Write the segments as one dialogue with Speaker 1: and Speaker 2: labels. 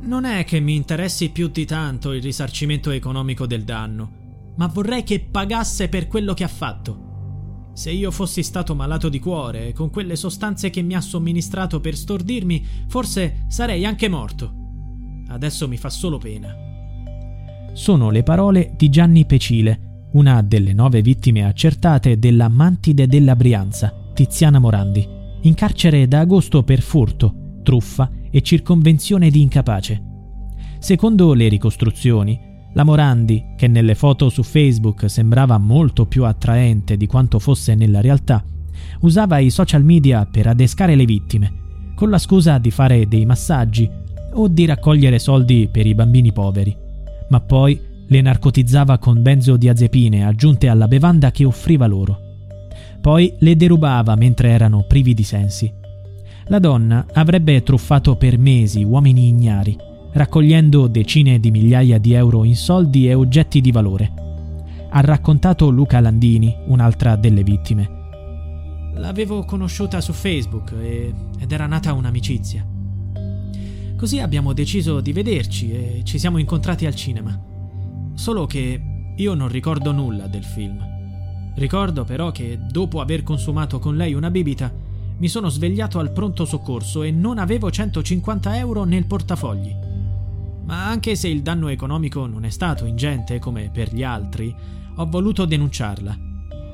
Speaker 1: Non è che mi interessi più di tanto il risarcimento economico del danno, ma vorrei che pagasse per quello che ha fatto. Se io fossi stato malato di cuore, con quelle sostanze che mi ha somministrato per stordirmi, forse sarei anche morto. Adesso mi fa solo pena.
Speaker 2: Sono le parole di Gianni Pecile, una delle nove vittime accertate della mantide della Brianza, Tiziana Morandi, in carcere da agosto per furto, truffa e circonvenzione di incapace. Secondo le ricostruzioni, la Morandi, che nelle foto su Facebook sembrava molto più attraente di quanto fosse nella realtà, usava i social media per adescare le vittime, con la scusa di fare dei massaggi o di raccogliere soldi per i bambini poveri, ma poi le narcotizzava con benzodiazepine aggiunte alla bevanda che offriva loro. Poi le derubava mentre erano privi di sensi. La donna avrebbe truffato per mesi uomini ignari, raccogliendo decine di migliaia di euro in soldi e oggetti di valore. Ha raccontato Luca Landini, un'altra delle vittime.
Speaker 1: L'avevo conosciuta su Facebook e, ed era nata un'amicizia. Così abbiamo deciso di vederci e ci siamo incontrati al cinema. Solo che io non ricordo nulla del film. Ricordo però che dopo aver consumato con lei una bibita mi sono svegliato al pronto soccorso e non avevo 150 euro nel portafogli. Ma anche se il danno economico non è stato ingente come per gli altri, ho voluto denunciarla.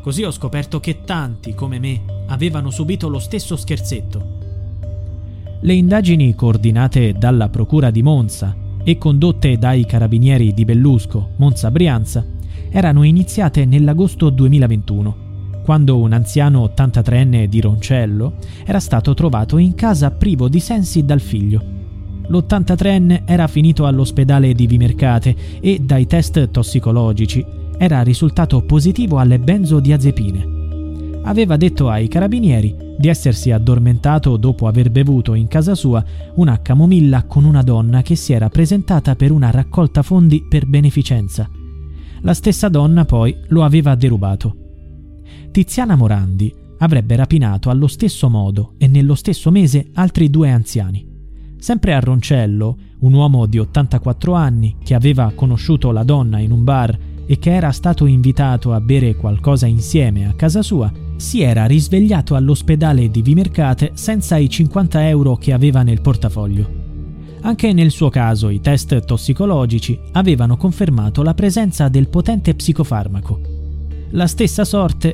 Speaker 1: Così ho scoperto che tanti come me avevano subito lo stesso scherzetto.
Speaker 2: Le indagini coordinate dalla Procura di Monza e condotte dai carabinieri di Bellusco, Monza Brianza, erano iniziate nell'agosto 2021 quando un anziano 83enne di Roncello era stato trovato in casa privo di sensi dal figlio. L'83enne era finito all'ospedale di Vimercate e dai test tossicologici era risultato positivo alle benzodiazepine. Aveva detto ai carabinieri di essersi addormentato dopo aver bevuto in casa sua una camomilla con una donna che si era presentata per una raccolta fondi per beneficenza. La stessa donna poi lo aveva derubato. Tiziana Morandi avrebbe rapinato allo stesso modo e nello stesso mese altri due anziani. Sempre a Roncello, un uomo di 84 anni che aveva conosciuto la donna in un bar e che era stato invitato a bere qualcosa insieme a casa sua, si era risvegliato all'ospedale di Vimercate senza i 50 euro che aveva nel portafoglio. Anche nel suo caso i test tossicologici avevano confermato la presenza del potente psicofarmaco. La stessa sorte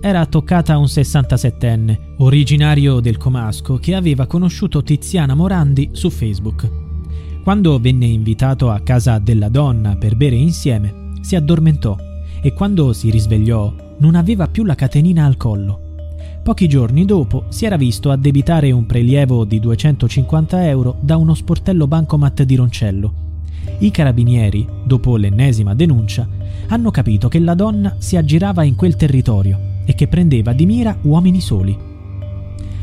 Speaker 2: Era toccata a un 67enne, originario del Comasco, che aveva conosciuto Tiziana Morandi su Facebook. Quando venne invitato a casa della donna per bere insieme, si addormentò e quando si risvegliò non aveva più la catenina al collo. Pochi giorni dopo si era visto addebitare un prelievo di 250 euro da uno sportello bancomat di Roncello. I carabinieri, dopo l'ennesima denuncia, hanno capito che la donna si aggirava in quel territorio e che prendeva di mira uomini soli.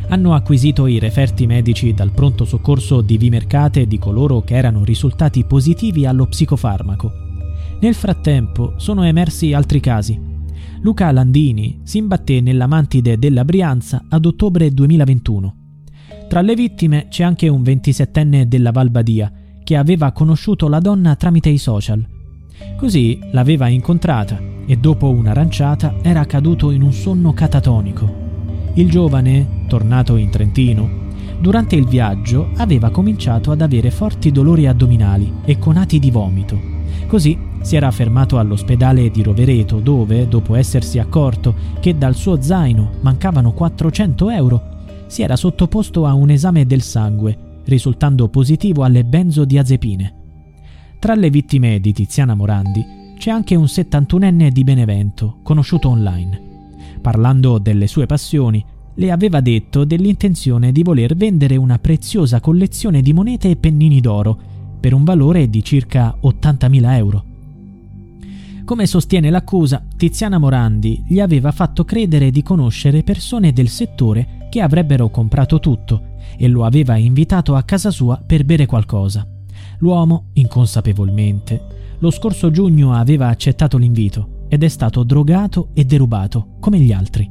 Speaker 2: Hanno acquisito i referti medici dal pronto soccorso di Vimercate di coloro che erano risultati positivi allo psicofarmaco. Nel frattempo sono emersi altri casi. Luca Landini si imbatté nella mantide della Brianza ad ottobre 2021. Tra le vittime c'è anche un 27enne della Valbadia che aveva conosciuto la donna tramite i social. Così l'aveva incontrata e dopo un'aranciata era caduto in un sonno catatonico. Il giovane, tornato in Trentino, Durante il viaggio aveva cominciato ad avere forti dolori addominali e conati di vomito. Così si era fermato all'ospedale di Rovereto dove, dopo essersi accorto che dal suo zaino mancavano 400 euro, si era sottoposto a un esame del sangue, risultando positivo alle benzodiazepine. Tra le vittime di Tiziana Morandi c'è anche un 71enne di Benevento, conosciuto online. Parlando delle sue passioni, le aveva detto dell'intenzione di voler vendere una preziosa collezione di monete e pennini d'oro per un valore di circa 80.000 euro. Come sostiene l'accusa, Tiziana Morandi gli aveva fatto credere di conoscere persone del settore che avrebbero comprato tutto e lo aveva invitato a casa sua per bere qualcosa. L'uomo, inconsapevolmente, lo scorso giugno aveva accettato l'invito ed è stato drogato e derubato, come gli altri.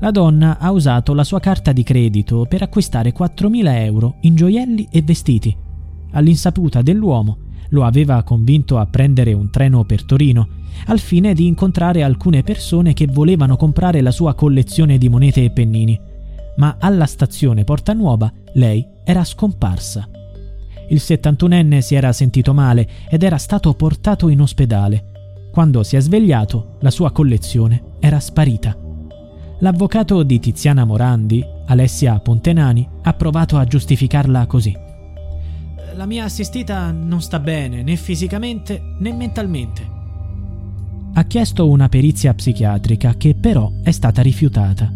Speaker 2: La donna ha usato la sua carta di credito per acquistare 4.000 euro in gioielli e vestiti. All'insaputa dell'uomo, lo aveva convinto a prendere un treno per Torino, al fine di incontrare alcune persone che volevano comprare la sua collezione di monete e pennini. Ma alla stazione Porta Nuova lei era scomparsa. Il 71enne si era sentito male ed era stato portato in ospedale. Quando si è svegliato, la sua collezione era sparita. L'avvocato di Tiziana Morandi, Alessia Pontenani, ha provato a giustificarla così.
Speaker 1: La mia assistita non sta bene né fisicamente né mentalmente.
Speaker 2: Ha chiesto una perizia psichiatrica che però è stata rifiutata.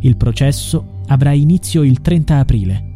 Speaker 2: Il processo avrà inizio il 30 aprile.